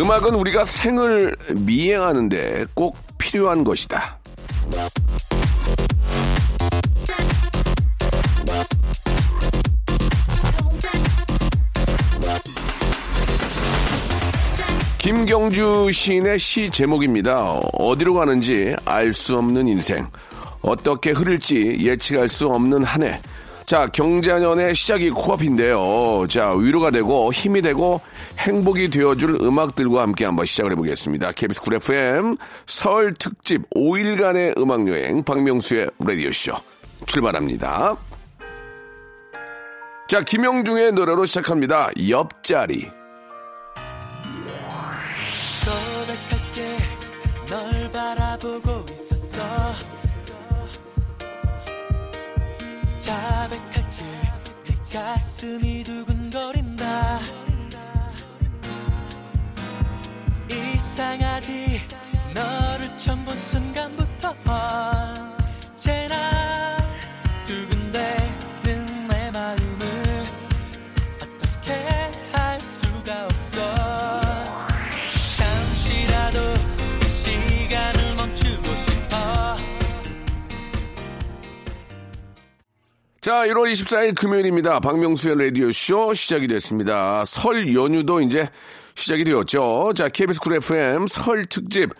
음악은 우리가 생을 미행하는데 꼭 필요한 것이다 김경주 시인의 시 제목입니다. 어디로 가는지 알 수 없는 인생. 어떻게 흐를지 예측할 수 없는 한 해. 자, 경자년의 시작이 코앞인데요. 자, 위로가 되고 힘이 되고 행복이 되어줄 음악들과 함께 한번 시작을 해보겠습니다. KBS 쿨 FM 설 특집 5일간의 음악여행 박명수의 라디오쇼 출발합니다. 자, 김영중의 노래로 시작합니다. 옆자리. 가슴이 두근거린다. 이상하지? 너를 처음 본 자, 1월 24일 금요일입니다. 박명수의 라디오쇼 시작이 됐습니다. 설 연휴도 이제 시작이 되었죠. 자, KBS 쿨 FM 설 특집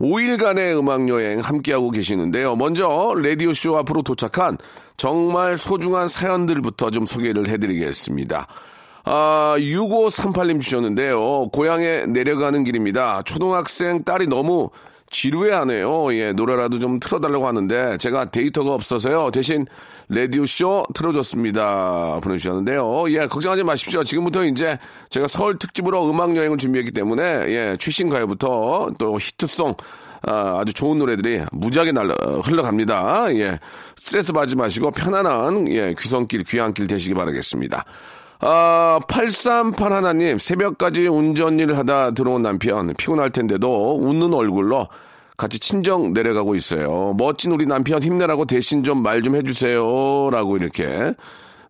5일간의 음악여행 함께하고 계시는데요. 먼저 라디오쇼 앞으로 도착한 정말 소중한 사연들부터 좀 소개를 해드리겠습니다. 아, 6538님 주셨는데요. 고향에 내려가는 길입니다. 초등학생 딸이 너무 지루해하네요. 예, 노래라도 좀 틀어달라고 하는데 제가 데이터가 없어서요. 대신 라디오 쇼 틀어줬습니다. 보내주셨는데요. 예, 걱정하지 마십시오. 지금부터 이제 제가 서울 특집으로 음악 여행을 준비했기 때문에 예, 최신 가요부터 또 히트송 아, 주 좋은 노래들이 무지하게 날라, 어, 흘러갑니다. 예, 스트레스 받지 마시고 편안한 예, 귀성길, 귀향길 되시기 바라겠습니다. 아, 838 하나님, 새벽까지 운전일 하다 들어온 남편, 피곤할 텐데도 웃는 얼굴로 같이 친정 내려가고 있어요. 멋진 우리 남편 힘내라고 대신 좀말좀 해주세요. 라고 이렇게,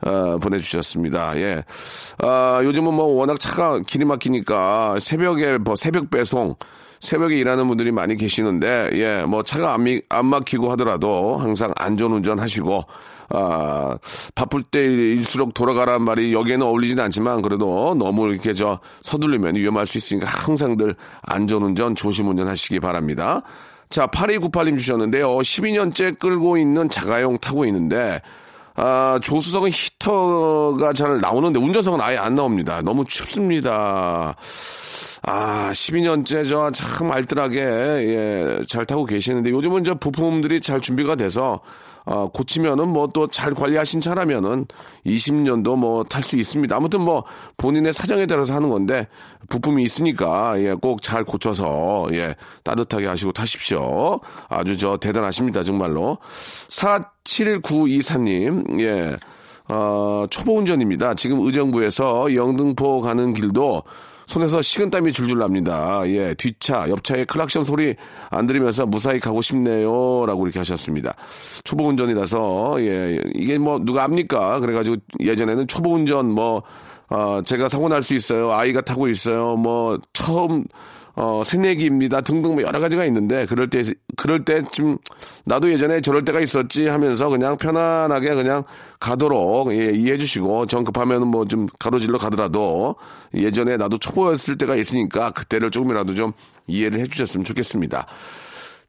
어, 보내주셨습니다. 예. 아, 요즘은 뭐 워낙 차가 길이 막히니까 새벽에 뭐 새벽 배송, 새벽에 일하는 분들이 많이 계시는데, 예, 뭐 차가 안, 미- 안 막히고 하더라도 항상 안전운전 하시고, 아, 바쁠 때일수록 돌아가란 말이 여기에는 어울리진 않지만 그래도 너무 이렇게 저 서두르면 위험할 수 있으니까 항상들 안전운전 조심운전 하시기 바랍니다. 자, 8298님 주셨는데요. 12년째 끌고 있는 자가용 타고 있는데, 아, 조수석은 히터가 잘 나오는데 운전석은 아예 안 나옵니다. 너무 춥습니다. 아, 12년째 저 참 알뜰하게, 예, 잘 타고 계시는데 요즘은 저 부품들이 잘 준비가 돼서 어, 고치면은 뭐 또 잘 관리하신 차라면은 20년도 뭐 탈 수 있습니다. 아무튼 뭐 본인의 사정에 따라서 하는 건데 부품이 있으니까 예, 꼭 잘 고쳐서 예, 따뜻하게 하시고 타십시오. 아주 저 대단하십니다. 정말로. 47924님, 예. 어, 초보 운전입니다. 지금 의정부에서 영등포 가는 길도 손에서 식은땀이 줄줄 납니다. 예, 뒷차, 옆차의 클락션 소리 안 들으면서 무사히 가고 싶네요. 라고 이렇게 하셨습니다. 초보 운전이라서, 예, 이게 뭐 누가 압니까? 그래가지고 예전에는 초보 운전 뭐, 어, 제가 사고 날 수 있어요. 아이가 타고 있어요. 뭐, 처음, 어, 새내기입니다. 등등 뭐 여러 가지가 있는데, 그럴 때, 그럴 때 좀, 나도 예전에 저럴 때가 있었지 하면서 그냥 편안하게 그냥 가도록, 예, 이해해 주시고, 전 급하면 뭐 좀 가로질러 가더라도, 예전에 나도 초보였을 때가 있으니까, 그때를 조금이라도 좀 이해를 해 주셨으면 좋겠습니다.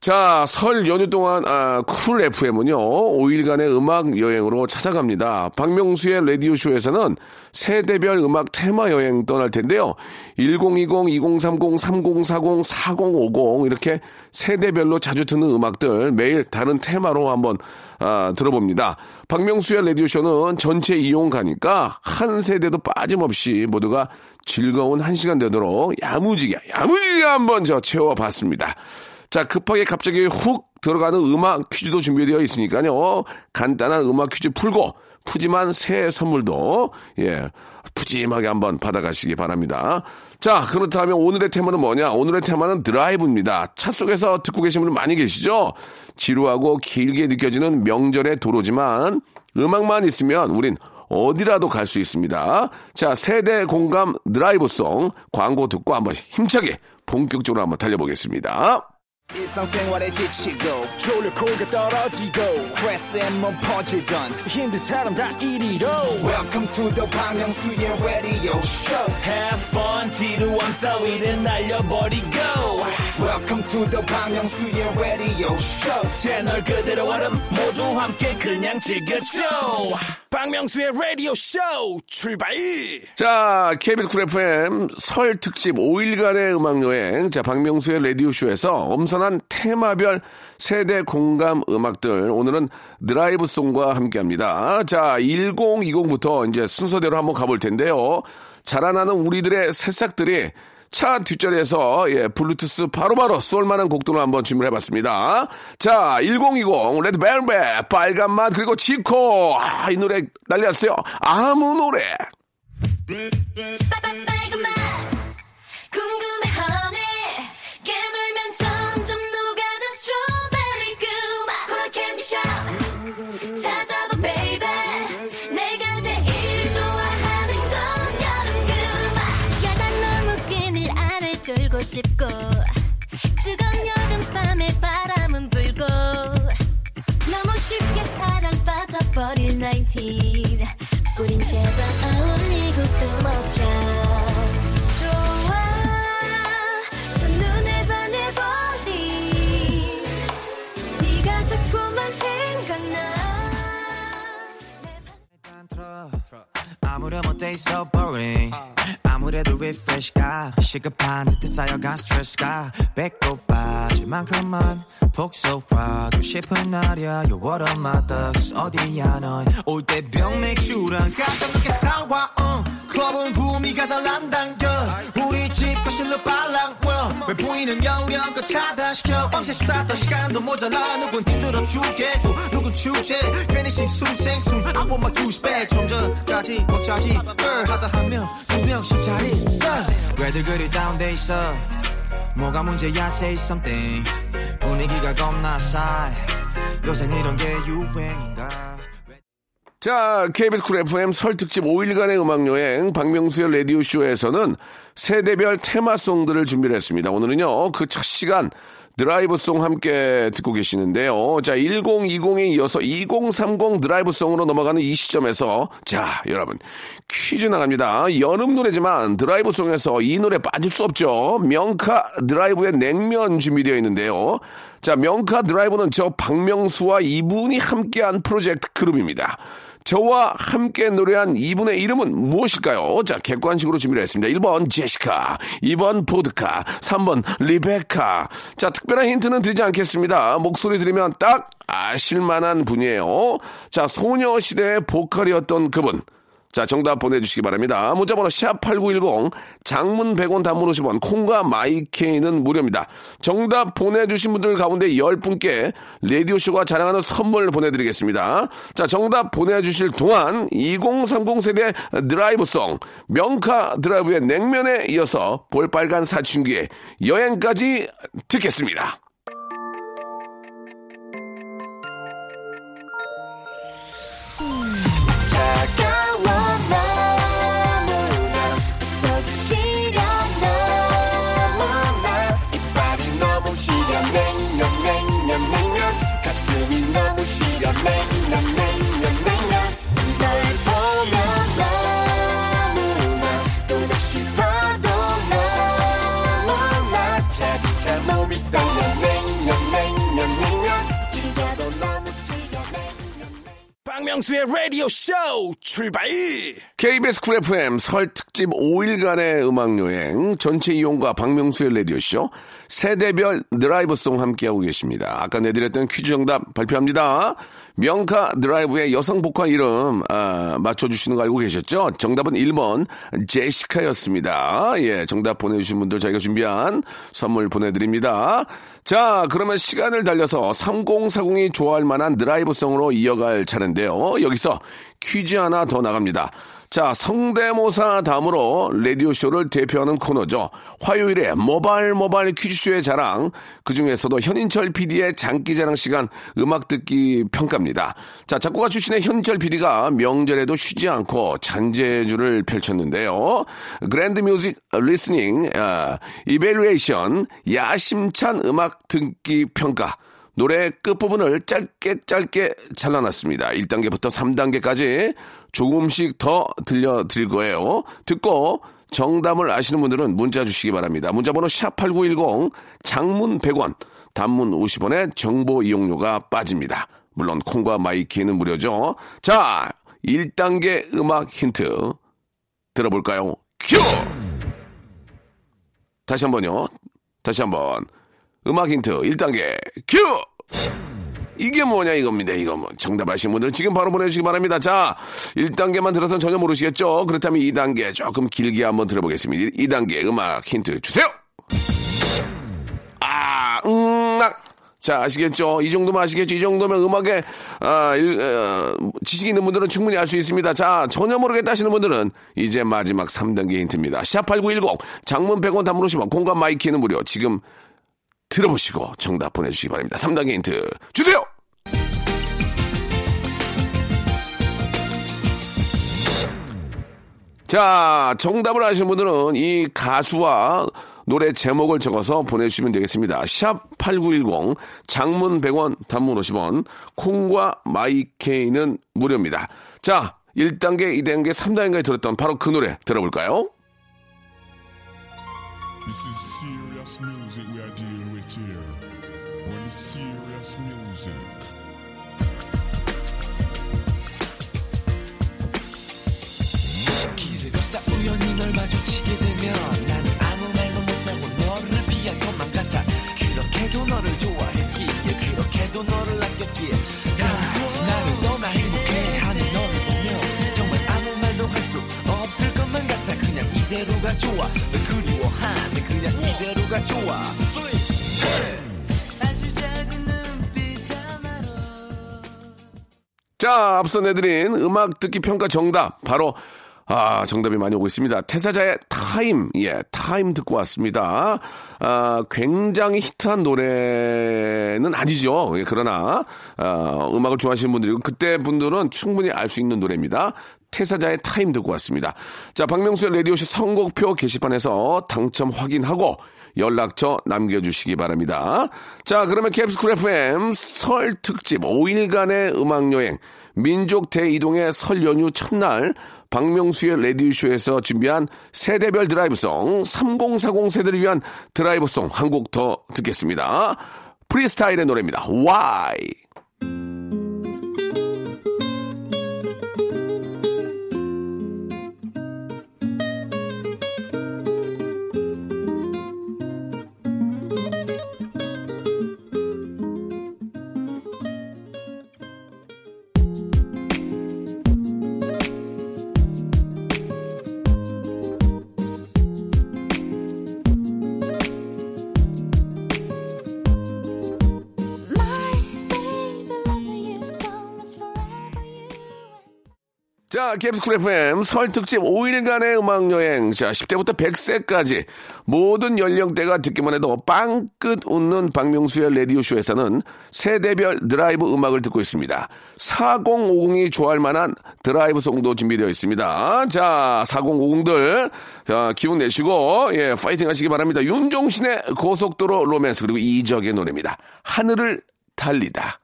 자, 설 연휴 동안, 아, 쿨 FM은요, 5일간의 음악 여행으로 찾아갑니다. 박명수의 라디오 쇼에서는 세대별 음악 테마 여행 떠날 텐데요. 1020, 2030, 3040, 4050, 이렇게 세대별로 자주 듣는 음악들 매일 다른 테마로 한번, 아, 들어봅니다. 박명수의 라디오 쇼는 전체 이용 가니까 한 세대도 빠짐없이 모두가 즐거운 한 시간 되도록 야무지게, 야무지게 한번 저 채워봤습니다. 자, 급하게 갑자기 훅 들어가는 음악 퀴즈도 준비되어 있으니까요. 간단한 음악 퀴즈 풀고, 푸짐한 새 선물도, 예, 푸짐하게 한번 받아가시기 바랍니다. 자, 그렇다면 오늘의 테마는 뭐냐? 오늘의 테마는 드라이브입니다. 차 속에서 듣고 계신 분들 많이 계시죠? 지루하고 길게 느껴지는 명절의 도로지만, 음악만 있으면 우린 어디라도 갈 수 있습니다. 자, 세대 공감 드라이브송 광고 듣고 한번 힘차게 본격적으로 한번 달려보겠습니다. 일상생활에 지치고, 졸려 코가 떨어지고, 스트레스에 몸 퍼지던, 힘든 사람 다 이리로. welcome to the Park Myung-soo's radio show Have fun 지루함 따위를 날려버리고 welcome to the Myung-soo's radio show 채널 그대로 얼음 모두 함께 그냥 즐겨줘 박명수의 라디오 쇼 출발 자, KBS 쿨 FM 설 특집 5일간의 음악 여행. 자, 박명수의 라디오 쇼에서 엄선한 테마별 세대 공감 음악들. 오늘은 드라이브 송과 함께 합니다. 자, 1020부터 이제 순서대로 한번 가볼 텐데요. 자라나는 우리들의 새싹들이 차 뒷자리에서 예, 블루투스 바로바로 쏠만한 곡들을 한번 준비를 해봤습니다. 자, 1020 레드벨벳 빨간 맛 그리고 지코 아, 이 노래 난리 났어요. 아무 노래. 싶고 뜨거운 여름밤에 바람은 불고 너무 쉽게 사랑 빠져버릴 19 우린 제발 어울리고 또 먹자 아무렴 어때? 있어 boring. 아무래도 refresh가 시급한 듯해 쌓여간 스트레스가 배꼽 빠질 만큼만 복속하고 싶은 날이야. You what up my thugs. 어디야 넌올 때 병 맥주랑 깜짝 놀게 사와 어. 클럽은 구미가 잘 난당겨. 우리 집 거실로 빨랑 well. 왜 보이는 영역껏 차단시켜. 밤새 수다 떨 시간도 모자라. 누군 힘들어 죽겠고 누군 축제. 괜히 싱숭생숭. I want my douchebag 좀 전까지 먹자지? girl 하다 한 명 두 명씩 자리. 왜들 그리 다운돼 있어? 뭐가 문제야 say something. 분위기가 겁나 싸해. 요샌 이런 게 유행인가 자, KBS 쿨 FM 설 특집 5일간의 음악여행 박명수의 라디오쇼에서는 세대별 테마송들을 준비를 했습니다. 오늘은요, 그 첫 시간 드라이브송 함께 듣고 계시는데요. 자, 1020에 이어서 2030 드라이브송으로 넘어가는 이 시점에서 자, 여러분 퀴즈 나갑니다. 여름 노래지만 드라이브송에서 이 노래 빠질 수 없죠. 명카 드라이브의 냉면 준비되어 있는데요. 자, 명카 드라이브는 저 박명수와 이분이 함께한 프로젝트 그룹입니다. 저와 함께 노래한 이분의 이름은 무엇일까요? 자, 객관식으로 준비를 했습니다. 1번 제시카, 2번 보드카, 3번 리베카. 자, 특별한 힌트는 드리지 않겠습니다. 목소리 들으면 딱 아실만한 분이에요. 자, 소녀시대의 보컬이었던 그분. 자, 정답 보내주시기 바랍니다. 문자번호 샵8910, 장문 100원 단문 50원, 콩과 마이케이는 무료입니다. 정답 보내주신 분들 가운데 10분께 라디오쇼가 자랑하는 선물 보내드리겠습니다. 자, 정답 보내주실 동안 2030 세대 드라이브송, 명카 드라이브의 냉면에 이어서 볼빨간 사춘기의 여행까지 듣겠습니다. 박명수의 라디오 쇼 출발! KBS 쿨 FM 설 특집 5일간의 음악 여행 전체 이용가 박명수의 라디오 쇼 세대별 드라이브송 함께하고 계십니다. 아까 내드렸던 퀴즈 정답 발표합니다. 명카드라이브의 여성 보컬 이름 아, 맞춰주시는 거 알고 계셨죠? 정답은 1번 제시카였습니다. 예, 정답 보내주신 분들 저희가 준비한 선물 보내드립니다. 자, 그러면 시간을 달려서 3040이 좋아할 만한 드라이브송으로 이어갈 차례인데요. 여기서 퀴즈 하나 더 나갑니다. 자, 성대모사 다음으로 라디오쇼를 대표하는 코너죠. 화요일에 모발 모발 퀴즈쇼의 자랑, 그 중에서도 현인철 PD의 장기 자랑 시간 음악 듣기 평가입니다. 자, 작곡가 출신의 현인철 PD가 명절에도 쉬지 않고 잔재주를 펼쳤는데요. grand music listening, 아, evaluation, 야심찬 음악 듣기 평가, 노래 끝부분을 짧게 짧게 잘라놨습니다. 1단계부터 3단계까지 조금씩 더 들려드릴 거예요. 듣고 정답을 아시는 분들은 문자 주시기 바랍니다. 문자번호 샵8910 장문 100원, 단문 50원에 정보 이용료가 빠집니다. 물론 콩과 마이케이는 무료죠. 자, 1단계 음악 힌트 들어볼까요? 큐! 다시 한번요. 다시 한번. 음악 힌트 1단계 큐! 이게 뭐냐 이겁니다. 이거 뭐 정답 아시는 분들 지금 바로 보내주시기 바랍니다. 자, 1단계만 들어서는 전혀 모르시겠죠? 그렇다면 2단계 조금 길게 한번 들어보겠습니다. 2단계 음악 힌트 주세요! 아, 음, 악. 자, 아시겠죠? 이 정도면 아시겠죠? 이 정도면 음악에, 아, 일, 어, 지식이 있는 분들은 충분히 알 수 있습니다. 자, 전혀 모르겠다 하시는 분들은 이제 마지막 3단계 힌트입니다. 샵8910, 장문 100원 담으시면 콩과 마이케이는 무료. 지금 들어보시고 정답 보내주시기 바랍니다. 3단계 힌트 주세요! 자, 정답을 아시는 분들은 이 가수와 노래 제목을 적어서 보내주시면 되겠습니다. 샵 8910, 장문 100원, 단문 50원, 콩과 마이케이는 무료입니다. 자, 1단계, 2단계, 3단계에 들었던 바로 그 노래 들어볼까요? This is serious music we are dealing with here. It's serious music. 이대로가 좋아. 널 그리워하는 그냥 이대로가 좋아. 아주 작은 눈빛 하나로. 자, 앞서 내드린 음악 듣기 평가 정답. 바로, 아, 정답이 많이 오고 있습니다. 태사자의 Time, 예, Time 듣고 왔습니다. 아, 굉장히 히트한 노래는 아니죠. 예, 그러나, 아, 음악을 좋아하시는 분들이고, 그때 분들은 충분히 알 수 있는 노래입니다. 태사자의 타임 듣고 왔습니다. 자, 박명수의 라디오쇼 선곡표 게시판에서 당첨 확인하고, 연락처 남겨주시기 바랍니다. 자, 그러면 KBS Cool FM 설 특집 5일간의 음악여행 민족 대이동의 설 연휴 첫날 박명수의 라디오쇼에서 준비한 세대별 드라이브송 3040 세대를 위한 드라이브송 한 곡 더 듣겠습니다. 프리스타일의 노래입니다. Why? 자, KBS Cool FM 설 특집 5일간의 음악 여행. 자, 10대부터 100세까지 모든 연령대가 듣기만 해도 빵끝 웃는 박명수의 라디오 쇼에서는 세대별 드라이브 음악을 듣고 있습니다. 4050이 좋아할 만한 드라이브 송도 준비되어 있습니다. 자, 4050들, 자, 기운 내시고, 예, 파이팅 하시기 바랍니다. 윤종신의 고속도로 로맨스, 그리고 이적의 노래입니다. 하늘을 달리다.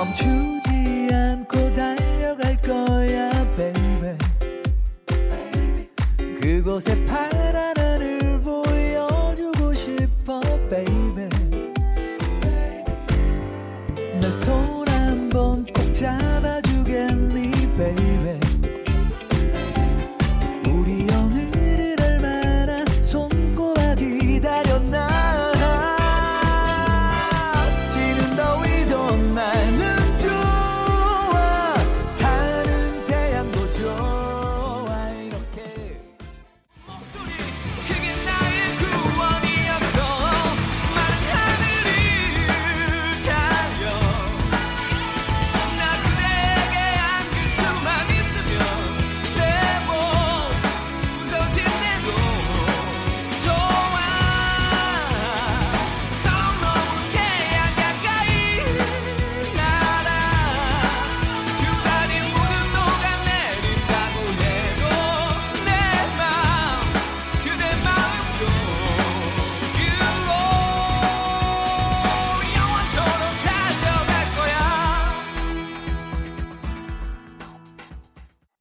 멈추지 않고 달려갈 거야, baby. 그곳에 팔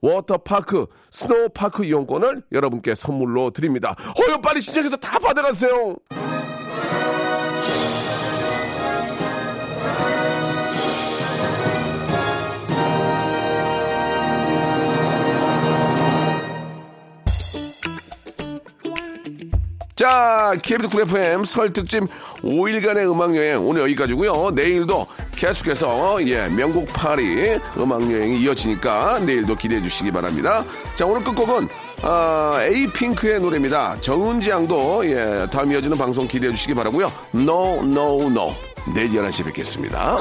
워터파크 스노우파크 이용권을 여러분께 선물로 드립니다. 어여 빨리 신청해서 다 받아가세요. 자, KBS Cool FM 설 특집 5일간의 음악여행 오늘 여기까지고요 내일도 계속해서 예 명곡 파리 음악 여행이 이어지니까 내일도 기대해 주시기 바랍니다. 자, 오늘 끝곡은 아, 에이핑크의 노래입니다. 정은지 양도 예, 다음 이어지는 방송 기대해 주시기 바라고요 No, no, no. 내일 11시에 뵙겠습니다.